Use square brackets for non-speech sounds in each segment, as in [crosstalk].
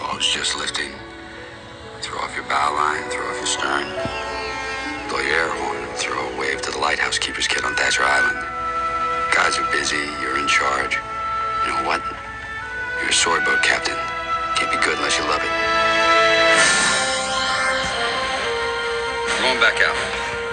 Oh, Boat's just lifting. Throw off your bow line, throw off your stern. Blow your air horn, throw a wave to the lighthouse keeper's kid on Thacher Island. Guys are busy, you're in charge. You know what? You're a swordboat captain. Can't be good unless you love it. Come on back out.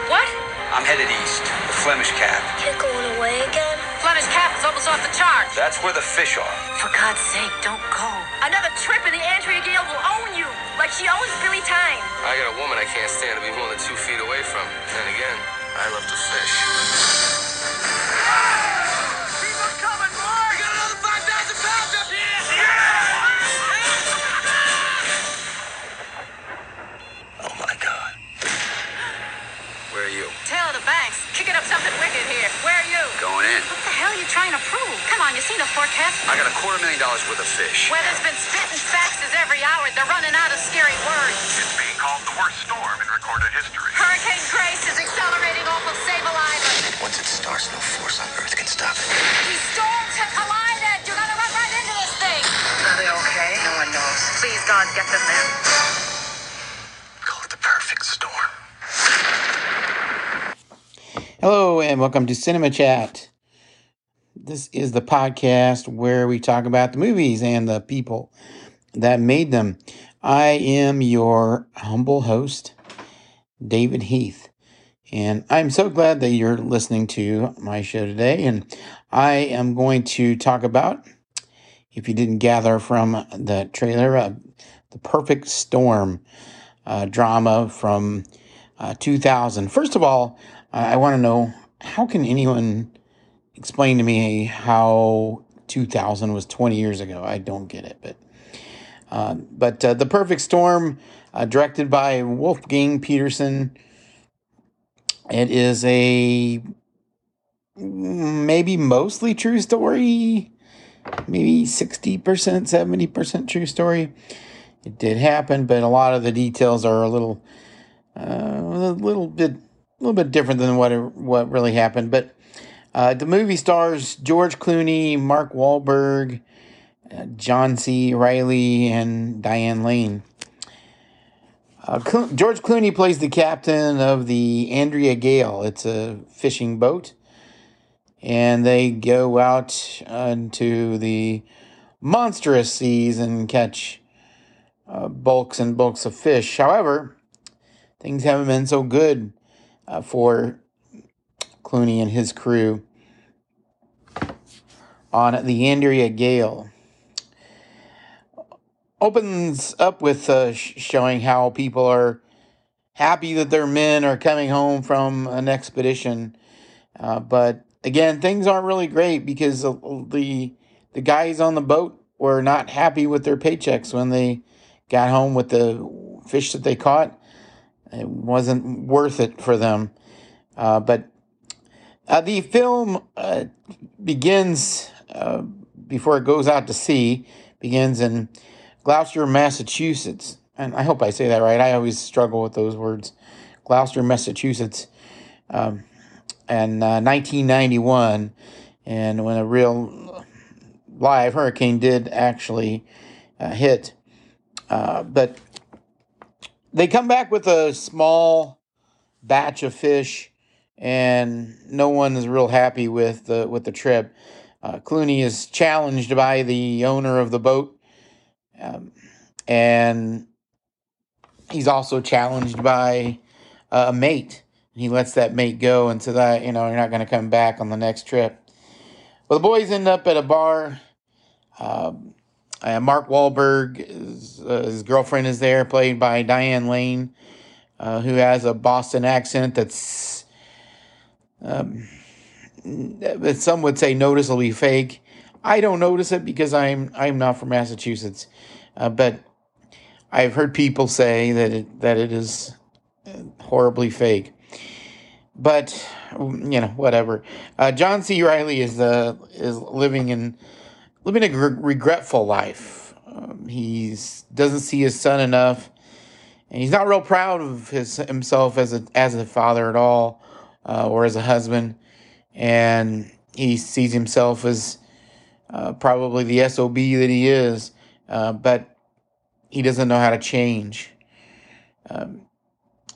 What? I'm headed east. The Flemish Cap. You're going away again? Cap is almost off the charts. That's where the fish are. For God's sake, don't go. Another trip and the Andrea Gail will own you, like she owns Billy Tyne. I got a woman I can't stand to be more than two feet away from. Then again, I love to fish. Welcome to Cinema Chat. This is the podcast where we talk about the movies and the people that made them. I am your humble host, David Heath, and I'm so glad that you're listening to my show today. And I am going to talk about, if you didn't gather from the trailer, uh, the Perfect Storm uh, drama from uh, 2000. First of all, I want to know how can anyone explain to me how 2000 was 20 years ago? I don't get it, but uh, but uh, the Perfect Storm, uh, directed by Wolfgang Petersen. It is a maybe mostly true story, maybe 60%, 70% true story. It did happen, but a lot of the details are a little, uh, a little bit, a little bit different than what what really happened. But uh, the movie stars George Clooney, Mark Wahlberg, uh, John C. Reilly, and Diane Lane. Uh, George Clooney plays the captain of the Andrea Gail. It's a fishing boat, and they go out into the monstrous seas and catch uh, bulks and bulks of fish. However, things haven't been so good uh, for Clooney and his crew on the Andrea Gail. Opens up with uh, showing how people are happy that their men are coming home from an expedition, uh, but again, things aren't really great because the the the guys on the boat were not happy with their paychecks when they got home with the fish that they caught. It wasn't worth it for them. Uh, but uh, the film uh, begins uh, before it goes out to sea, begins in Gloucester, Massachusetts. And I hope I say that right. I always struggle with those words. Gloucester, Massachusetts, um, and 1991. And when a real live hurricane did actually uh, hit. Uh, but they come back with a small batch of fish, and no one is real happy with the with the trip. Uh, Clooney is challenged by the owner of the boat, um, and he's also challenged by a mate. He lets that mate go, and so that you know you're not going to come back on the next trip. Well, the boys end up at a bar. Um, uh, Mark Wahlberg, uh, his girlfriend is there, played by Diane Lane, uh, who has a Boston accent that's, um, that some would say noticeably fake. I don't notice it because I'm I'm not from Massachusetts, uh, but I've heard people say that it that it is horribly fake. But you know, whatever. Uh, John C. Reilly is uh, is living in living a gr- regretful life. Um, he's doesn't see his son enough, and he's not real proud of his himself as a as a father at all, uh, or as a husband. And he sees himself as uh, probably the SOB that he is, uh, but he doesn't know how to change. Um,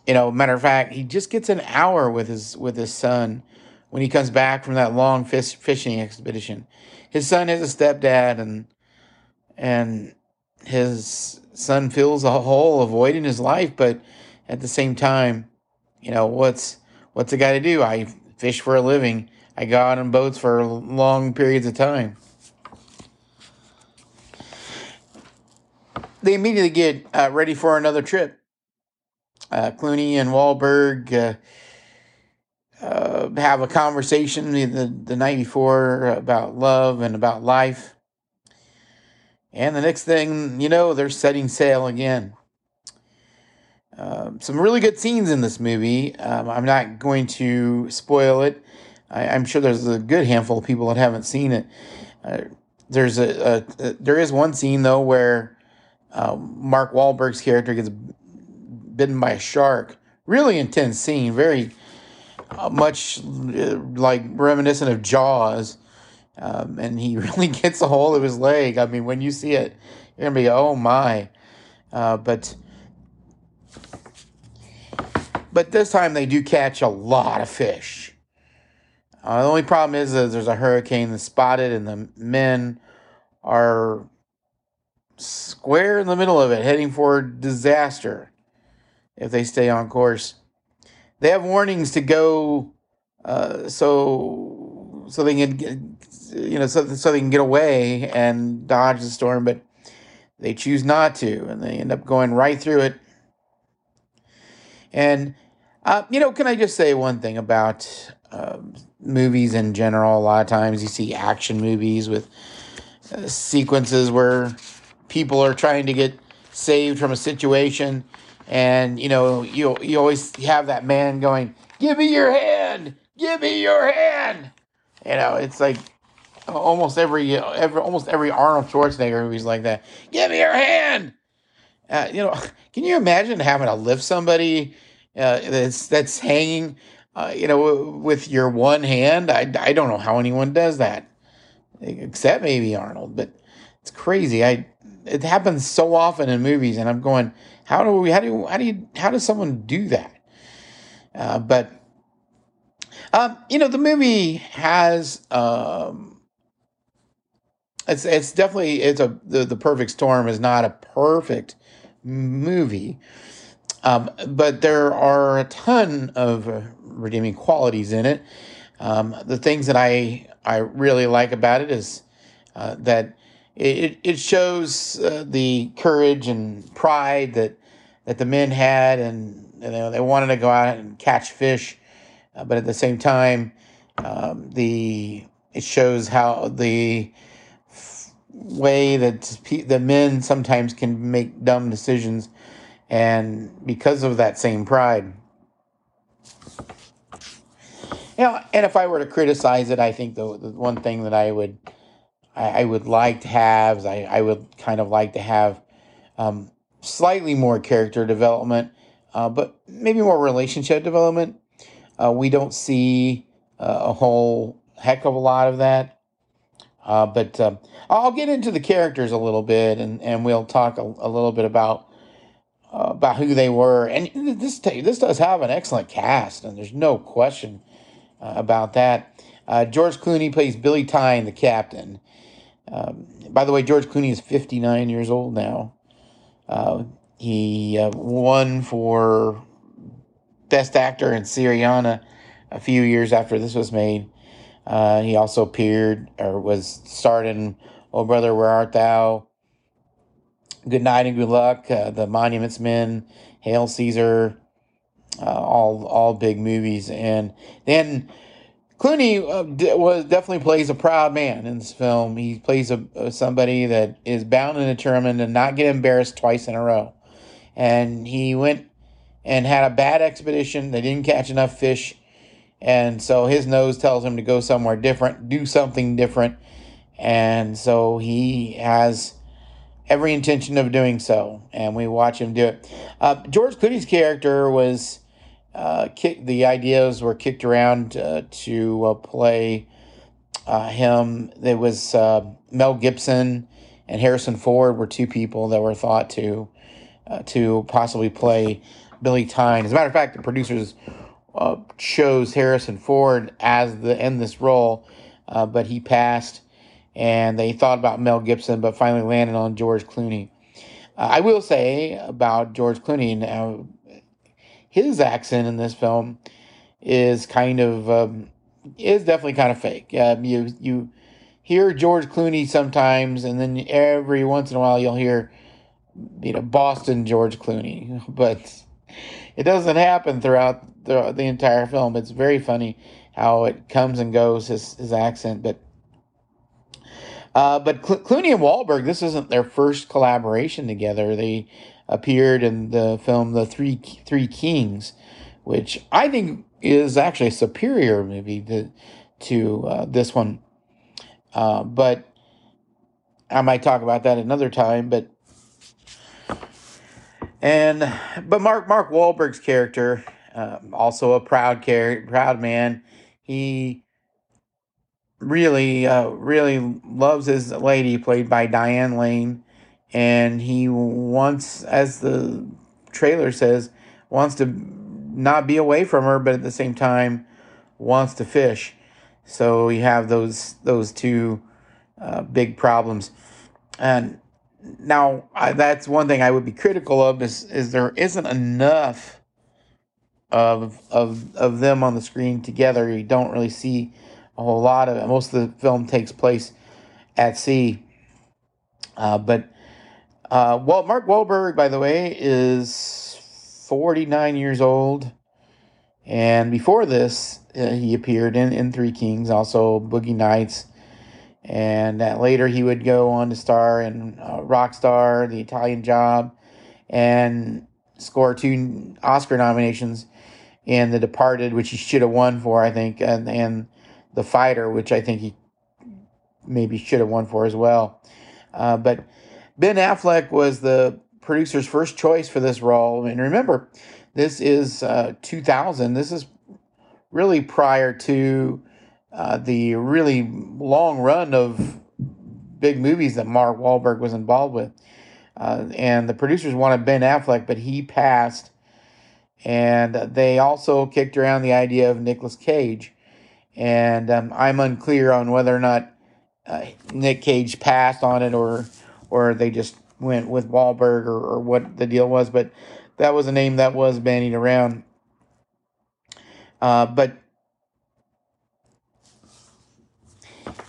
you know, matter of fact, he just gets an hour with his with his son when he comes back from that long fish, fishing expedition. His son has a stepdad, and and his son fills a hole, a void in his life. But at the same time, you know what's what's a guy to do? I fish for a living. I go out on boats for long periods of time. They immediately get uh, ready for another trip. Uh, Clooney and Wahlberg uh, uh, have a conversation the, the night before about love and about life. And the next thing you know, they're setting sail again. Um, some really good scenes in this movie. Um, I'm not going to spoil it. I, am sure there's a good handful of people that haven't seen it. Uh, there's a, a, a, there is one scene though where uh, Mark Wahlberg's character gets bitten by a shark. Really intense scene. Very much uh, like reminiscent of Jaws. Um, and he [laughs] really gets a hold of his leg. I mean, when you see it, you're gonna be, oh my. Uh, but but this time they do catch a lot of fish. Uh, the only problem is that there's a hurricane that's spotted, and the men are square in the middle of it, heading for disaster if they stay on course. They have warnings to go uh, so so they can get, you know so so they can get away and dodge the storm, but they choose not to, and they end up going right through it. And uh, you know, can I just say one thing about uh, movies in general? A lot of times you see action movies with uh, sequences where people are trying to get saved from a situation, and you know, you you always have that man going, "Give me your hand, give me your hand." You know, it's like almost every every almost every Arnold Schwarzenegger movie's like that. Give me your hand. Uh, you know, [laughs] can you imagine having to lift somebody? uh, that's that's hanging, uh, you know, with your one hand. I, I don't know how anyone does that, except maybe Arnold. But it's crazy. I it happens so often in movies, and I'm going, how do we? How do how do you how does someone do that? Uh, but um, you know, the movie has um, it's it's definitely it's a the, the perfect storm is not a perfect movie um, but there are a ton of redeeming qualities in it. Um, the things that I I really like about it is uh, that it it shows uh, the courage and pride that that the men had, and you know they wanted to go out and catch fish, uh, but at the same time, um, the it shows how the way that the men sometimes can make dumb decisions and because of that same pride. You know, and if I were to criticize it, I think the, the one thing that I would I, I, would like to have I, I would kind of like to have um, slightly more character development, uh, but maybe more relationship development. Uh, we don't see uh, a whole heck of a lot of that. Uh, but um, I'll get into the characters a little bit, and, and we'll talk a, a little bit about uh, about who they were. And this this does have an excellent cast, and there's no question uh, about that. Uh, George Clooney plays Billy Tyne, the captain. Um, by the way, George Clooney is 59 years old now. Uh, he uh, won for Best Actor in Syriana a few years after this was made. Uh, he also appeared or was starred in Oh Brother, Where Art Thou? Good Night and Good Luck, uh, The Monuments Men, Hail Caesar, uh, all all big movies. And then Clooney uh, was definitely plays a proud man in this film. He plays a, a, somebody that is bound and determined to not get embarrassed twice in a row. And he went and had a bad expedition. They didn't catch enough fish. And so his nose tells him to go somewhere different, do something different. And so he has every intention of doing so, and we watch him do it. Uh, George Clooney's character was uh, kick, the ideas were kicked around uh, to uh, play uh, him. There was uh, Mel Gibson and Harrison Ford were two people that were thought to uh, to possibly play Billy Tyne. As a matter of fact, the producers chose Harrison Ford as the in this role, but he passed, and they thought about Mel Gibson, but finally landed on George Clooney. I will say about George Clooney now, his accent in this film is kind of um, is definitely kind of fake. Um, you you hear George Clooney sometimes, and then every once in a while you'll hear you know Boston George Clooney, [laughs] but it doesn't happen throughout the, the entire film. It's very funny how it comes and goes his his accent, but. Uh, but Cl- Clooney and Wahlberg, this isn't their first collaboration together. They appeared in the film The Three Three Kings, which I think is actually a superior movie to to uh, this one. Uh, but I might talk about that another time. But and but Mark Mark Wahlberg's character, uh, also a proud character, proud man. He really uh, really loves his lady, played by Diane Lane, and he wants, as the trailer says, wants to not be away from her, but at the same time wants to fish. So you have those those two uh, big problems, and now I, that's one thing I would be critical of is is there isn't enough of of of them on the screen together. You don't really see a whole lot of it. Most of the film takes place at sea, uh, but uh, well, Mark Wahlberg, by the way, is forty nine years old, and before this, uh, he appeared in in Three Kings, also Boogie Nights and uh, later he would go on to star in uh, Rockstar, The Italian Job, and score two Oscar nominations in The Departed, which he should have won for, I think, and and The Fighter, which I think he maybe should have won for as well. Uh, but Ben Affleck was the producer's first choice for this role, and remember, this is uh, 2000. This is really prior to uh, the really long run of big movies that Mark Wahlberg was involved with. Uh, and the producers wanted Ben Affleck, but he passed. And they also kicked around the idea of Nicolas Cage. And um, I'm unclear on whether or not uh, Nick Cage passed on it or or they just went with Wahlberg or, or what the deal was. But that was a name that was bandied around. Uh, but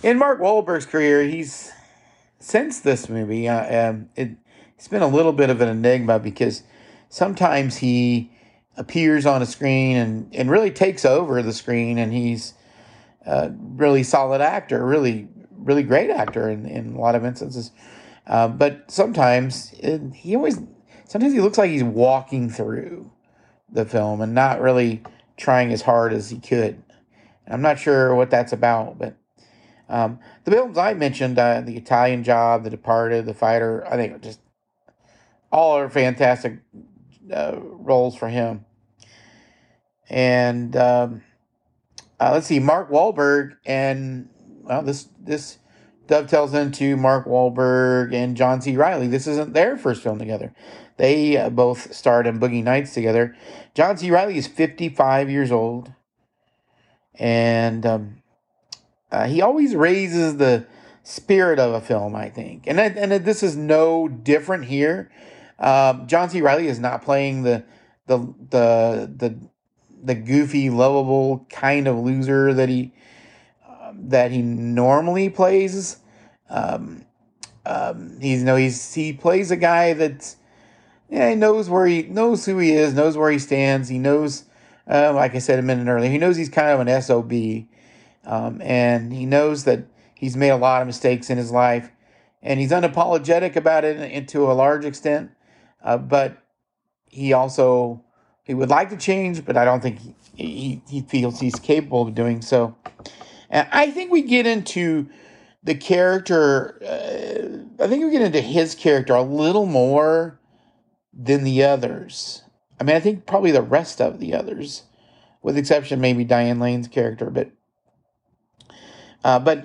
in Mark Wahlberg's career, he's since this movie, uh, um, it, it's been a little bit of an enigma because sometimes he appears on a screen and, and really takes over the screen, and he's a really solid actor, really really great actor in, in a lot of instances. Uh, but sometimes it, he always sometimes he looks like he's walking through the film and not really trying as hard as he could. I'm not sure what that's about, but um, the films I mentioned, uh, The Italian Job, The Departed, The Fighter, I think just all are fantastic uh, roles for him. And um, uh, let's see, Mark Wahlberg and well, this this dovetails into Mark Wahlberg and John C. Reilly. This isn't their first film together. They uh, both starred in Boogie Nights together. John C. Reilly is 55 years old. And um, uh, he always raises the spirit of a film, I think, and and this is no different here. Um, John C. Reilly is not playing the the the the the goofy, lovable kind of loser that he that he normally plays. Um, um, he's no he's he plays a guy that yeah he knows where he knows who he is, knows where he stands. He knows, uh, like I said a minute earlier, he knows he's kind of an sob. Um, and he knows that he's made a lot of mistakes in his life, and he's unapologetic about it and to a large extent. Uh, but he also he would like to change, but I don't think he, he, he feels he's capable of doing so. And I think we get into the character. Uh, I think we get into his character a little more than the others. I mean, I think probably the rest of the others, with exception maybe Diane Lane's character, but Uh, but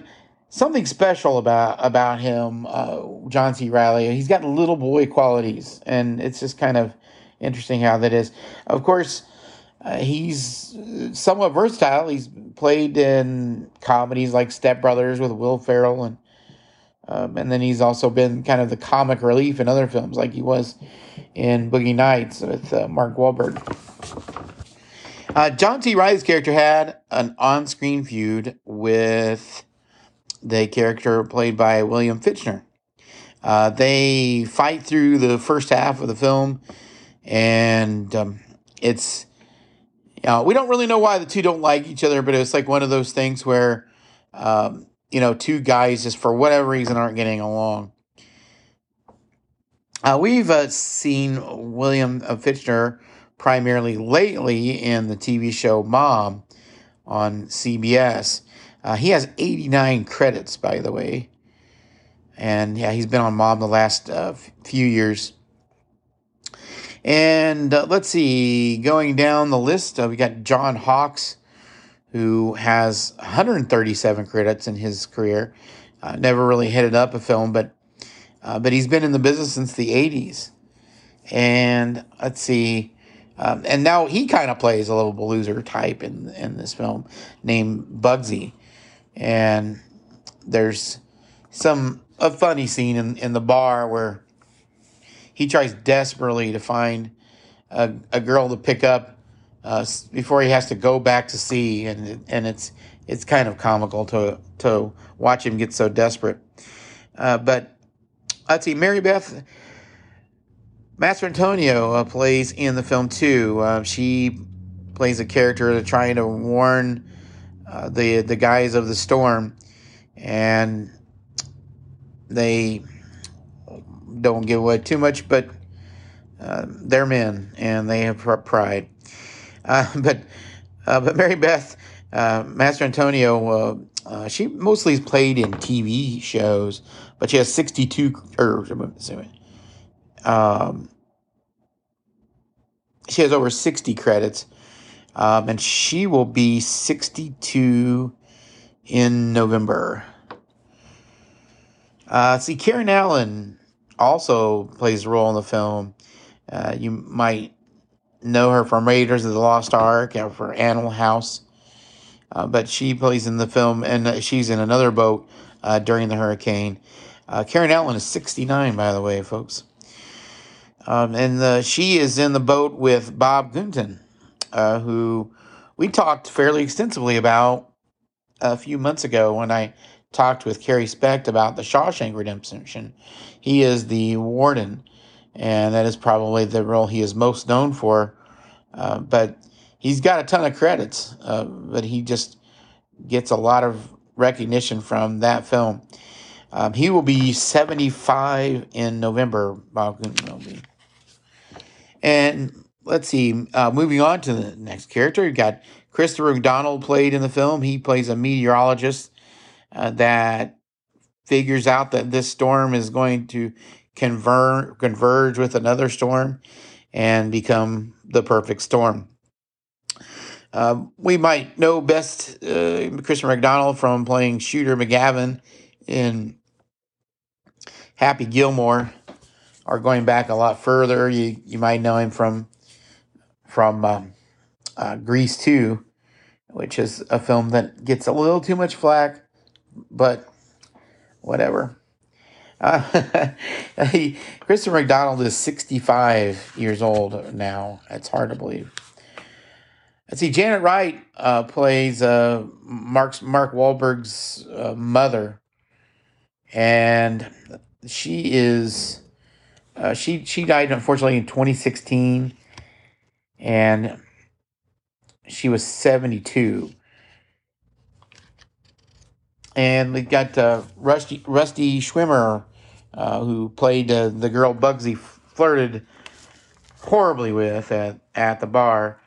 something special about about him, uh, John C. Reilly. He's got little boy qualities, and it's just kind of interesting how that is. Of course, uh, he's somewhat versatile. He's played in comedies like Step Brothers with Will Ferrell, and um, and then he's also been kind of the comic relief in other films, like he was in Boogie Nights with uh, Mark Wahlberg. Uh, John C. Reilly's character had an on-screen feud with the character played by William Fichtner. Uh, they fight through the first half of the film, and um, it's know, we don't really know why the two don't like each other, but it's like one of those things where um, you know two guys just for whatever reason aren't getting along. Uh, we've uh, seen William uh, Fichtner primarily lately in the TV show Mom on CBS. Uh, he has 89 credits, by the way. And yeah, he's been on Mom the last uh, few years. And uh, let's see, going down the list, uh, we got John Hawkes, who has 137 credits in his career. Uh, never really headed up a film, but uh, but he's been in the business since the 80s. And let's see, um, and now he kind of plays a little loser type in in this film named Bugsy and there's some a funny scene in, in the bar where he tries desperately to find a, a girl to pick up uh, before he has to go back to sea, and and it's it's kind of comical to to watch him get so desperate. Uh, but let's see, Mary Beth Mastrantonio uh, plays in the film too. Uh, she plays a character trying to warn uh, the the guys of the storm, and they don't give away too much, but uh, they're men and they have pride. Uh, [laughs] but uh, but Mary Beth uh, Mastrantonio, uh, she mostly played in TV shows, but she has sixty two or um, she has over sixty credits um, and she will be 62 in November. Uh, see, Karen Allen also plays a role in the film. Uh, you might know her from Raiders of the Lost Ark or for Animal House, uh, but she plays in the film and she's in another boat uh, during the hurricane. Uh, Karen Allen is 69, by the way, folks. Um, and uh, she is in the boat with Bob Gunton uh, who we talked fairly extensively about a few months ago when I talked with Kerry Specht about the Shawshank Redemption. He is the warden, and that is probably the role he is most known for. Uh, but he's got a ton of credits, uh, but he just gets a lot of recognition from that film. Um, he will be 75 in November, Bob. And let's see. Uh, moving on to the next character, you got Christopher McDonald played in the film. He plays a meteorologist uh, that figures out that this storm is going to conver- converge with another storm and become the perfect storm. Uh, we might know best uh, Christopher McDonald from playing Shooter McGavin in Happy Gilmore, or going back a lot further, you, you might know him from from um, uh, Grease 2, which is a film that gets a little too much flack, but whatever. Uh, [laughs] he, Christopher McDonald is 65 years old now. It's hard to believe. Let's see, Janet Wright uh, plays uh, Mark's, Mark Wahlberg's uh, mother, and she is uh, she she died unfortunately in 2016 and she was 72. And we got uh, Rusty Rusty Schwimmer, uh, who played uh, the girl Bugsy flirted horribly with at, at the bar.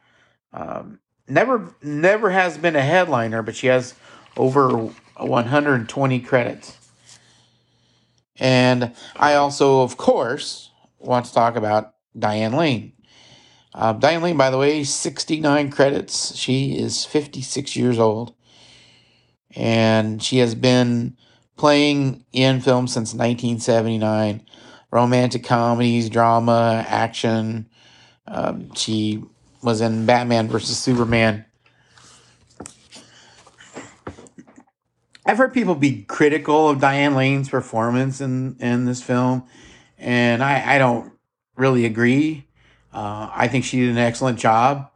Um, never never has been a headliner, but she has over 120 credits. And I also, of course, want to talk about Diane Lane. Uh, Diane Lane, by the way, 69 credits. She is 56 years old. And she has been playing in film since 1979 romantic comedies, drama, action. Um, she was in Batman versus Superman. I've heard people be critical of Diane Lane's performance in, in this film, and I, I don't really agree. Uh, I think she did an excellent job.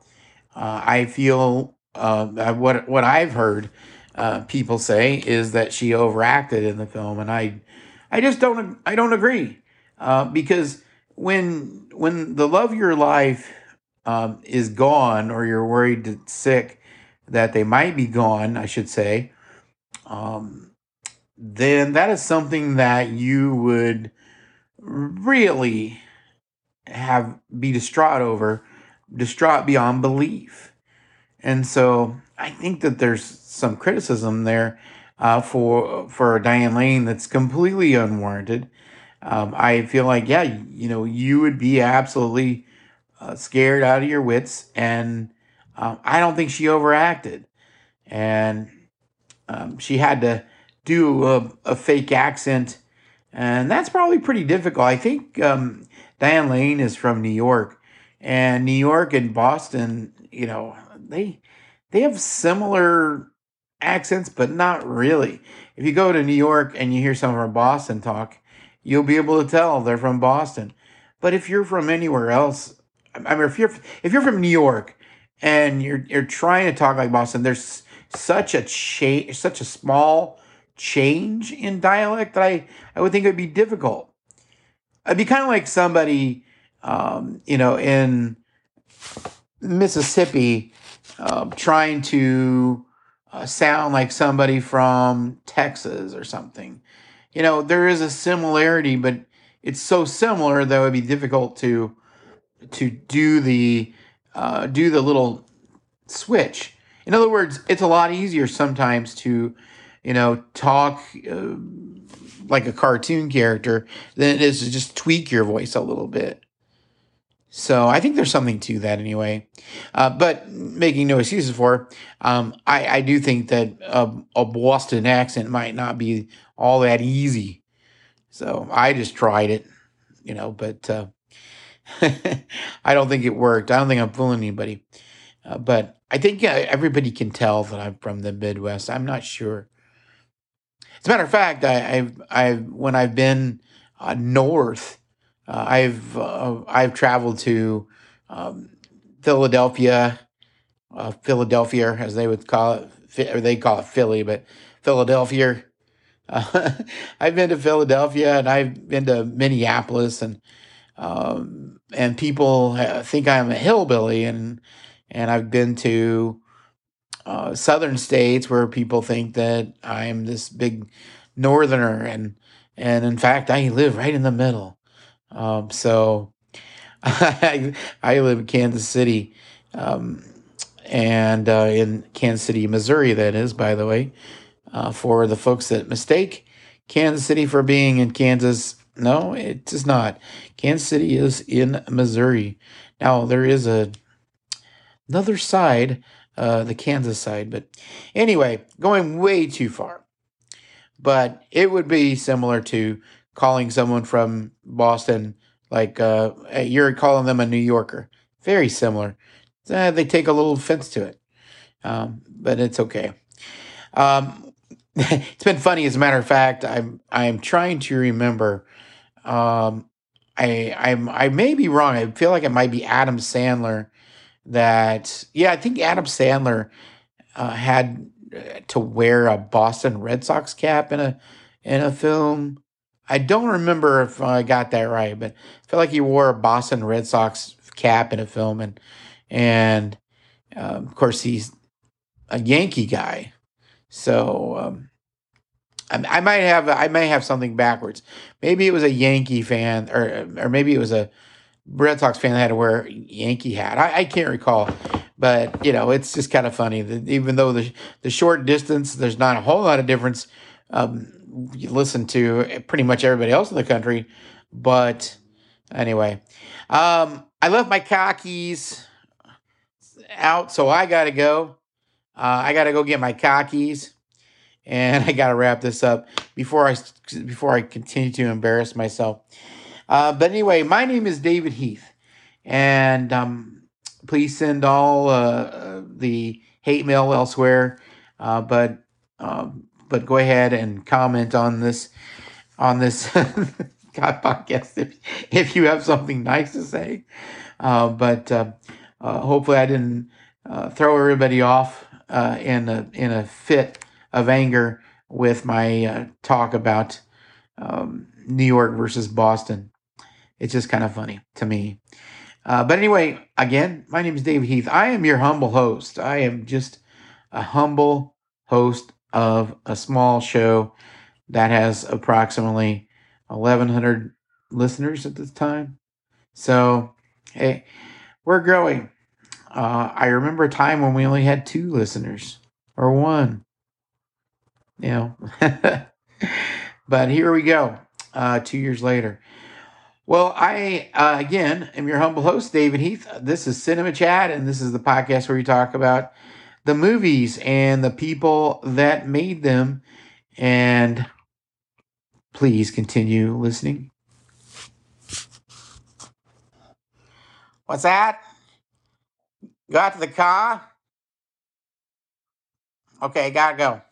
Uh, I feel uh, what what I've heard uh, people say is that she overacted in the film, and I I just don't I don't agree uh, because when when the love of your life um, is gone, or you're worried sick that they might be gone, I should say um, then that is something that you would really have be distraught over, distraught beyond belief. And so I think that there's some criticism there uh, for for Diane Lane that's completely unwarranted. Um, I feel like yeah, you know, you would be absolutely uh, scared out of your wits, and um, I don't think she overacted. And um, she had to do a, a, fake accent, and that's probably pretty difficult. I think um, Diane Lane is from New York, and New York and Boston, you know, they they have similar accents, but not really. If you go to New York and you hear some of our Boston talk, you'll be able to tell they're from Boston. But if you're from anywhere else, I mean, if you're if you're from New York and you're you're trying to talk like Boston, there's such a change, such a small change in dialect that I, I would think it would be difficult. It'd be kind of like somebody, um, you know, in Mississippi uh, trying to uh, sound like somebody from Texas or something. You know, there is a similarity, but it's so similar that it would be difficult to to do the uh, do the little switch. In other words, it's a lot easier sometimes to, you know, talk uh, like a cartoon character than it is to just tweak your voice a little bit. So I think there's something to that anyway. Uh, but making no excuses for, um, I, I do think that a, a Boston accent might not be all that easy. So I just tried it, you know, but uh, [laughs] I don't think it worked. I don't think I'm fooling anybody. Uh, but I think everybody can tell that I'm from the Midwest. I'm not sure. As a matter of fact, I, have I've when I've been uh, north, uh, I've uh, I've traveled to um, Philadelphia, uh, Philadelphia as they would call it, or they call it Philly, but Philadelphia. [laughs] I've been to Philadelphia and I've been to Minneapolis and um, and people think I'm a hillbilly and and I've been to uh, southern states where people think that I'm this big northerner, and and in fact, I live right in the middle. Um, so [laughs] I, live in Kansas City, um, and uh, in Kansas City, Missouri. That is, by the way, uh, for the folks that mistake Kansas City for being in Kansas. No, it is not. Kansas City is in Missouri. Now there is a another side, uh, the Kansas side. But anyway, going way too far. But it would be similar to calling someone from Boston, like uh, you're calling them a New Yorker. Very similar. Uh, they take a little offense to it, um, but it's okay. Um, [laughs] it's been funny, as a matter of fact. I'm I'm trying to remember. Um, I I'm I may be wrong. I feel like it might be Adam Sandler that yeah, I think Adam Sandler uh, had uh, to wear a Boston Red Sox cap in a in a film. I don't remember if I got that right, but I feel like he wore a Boston Red Sox cap in a film, and and um, of course he's a Yankee guy, so um, I, I, might have I may have something backwards. Maybe it was a Yankee fan, or or maybe it was a Red Sox fan that had to wear a Yankee hat. I, I can't recall, but you know, it's just kind of funny that even though the the short distance, there's not a whole lot of difference. Um, you listen to pretty much everybody else in the country, but anyway, um, I left my khakis out, so I got to go. Uh, I got to go get my khakis, and [laughs] I got to wrap this up before I before I continue to embarrass myself. Uh, but anyway, my name is David Heath, and um, please send all uh, the hate mail elsewhere. Uh, but um, but go ahead and comment on this on this [laughs] God podcast if if you have something nice to say. Uh, but uh, uh, hopefully, I didn't uh, throw everybody off uh, in a in a fit of anger with my uh, talk about um, New York versus Boston. It's just kind of funny to me. But anyway, again, my name is David Heath. I am your humble host. I am just a humble host of a small show that has approximately 1,100 listeners at this time. So, hey, we're growing. Uh, I remember a time when we only had two listeners or one. You know, [laughs] but here we go. Uh, two years later. Well, I uh, again am your humble host, David Heath. This is Cinema Chat, and this is the podcast where we talk about the movies and the people that made them. And please continue listening. What's that? Got to the car? Okay, gotta go.